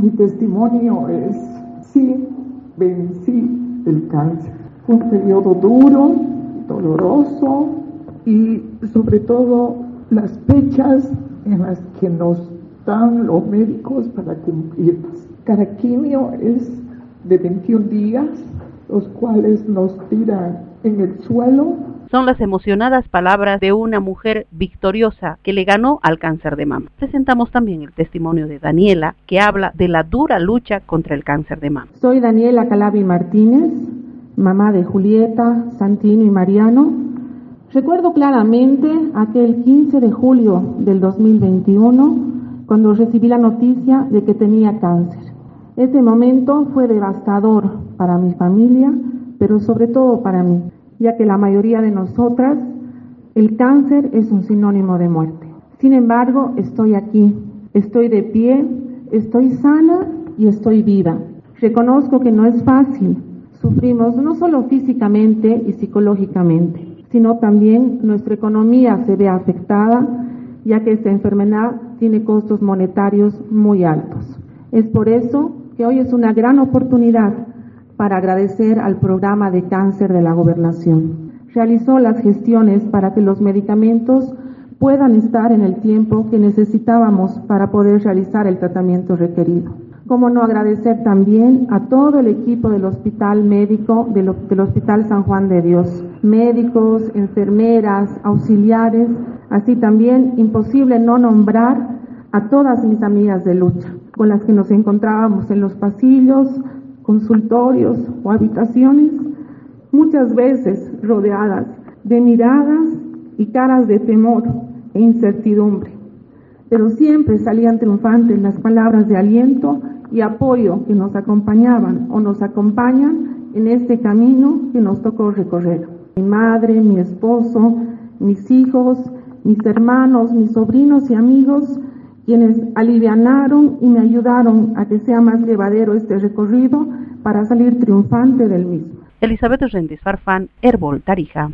Mi testimonio es, sí, vencí el cáncer. Un periodo duro, doloroso y sobre todo las fechas en las que nos dan los médicos para cumplirlas. Cada quimio es de 21 días, los cuales nos tiran en el suelo son las emocionadas palabras de una mujer victoriosa que le ganó al cáncer de mama. Presentamos también el testimonio de Daniela, que habla de la dura lucha contra el cáncer de mama. Soy Daniela Calabi Martínez, mamá de Julieta, Santino y Mariano. Recuerdo claramente aquel 15 de julio del 2021, cuando recibí la noticia de que tenía cáncer. Ese momento fue devastador para mi familia, pero sobre todo para mí ya que la mayoría de nosotras el cáncer es un sinónimo de muerte. Sin embargo, estoy aquí, estoy de pie, estoy sana y estoy viva. Reconozco que no es fácil. Sufrimos no solo físicamente y psicológicamente, sino también nuestra economía se ve afectada, ya que esta enfermedad tiene costos monetarios muy altos. Es por eso que hoy es una gran oportunidad para agradecer al programa de cáncer de la gobernación. Realizó las gestiones para que los medicamentos puedan estar en el tiempo que necesitábamos para poder realizar el tratamiento requerido. Como no agradecer también a todo el equipo del Hospital Médico del, del Hospital San Juan de Dios, médicos, enfermeras, auxiliares, así también imposible no nombrar a todas mis amigas de lucha, con las que nos encontrábamos en los pasillos, consultorios o habitaciones, muchas veces rodeadas de miradas y caras de temor e incertidumbre, pero siempre salían triunfantes las palabras de aliento y apoyo que nos acompañaban o nos acompañan en este camino que nos tocó recorrer. Mi madre, mi esposo, mis hijos, mis hermanos, mis sobrinos y amigos quienes alivianaron y me ayudaron a que sea más llevadero este recorrido para salir triunfante del mismo. Elizabeth Rendis Farfán, Herbol Tarija.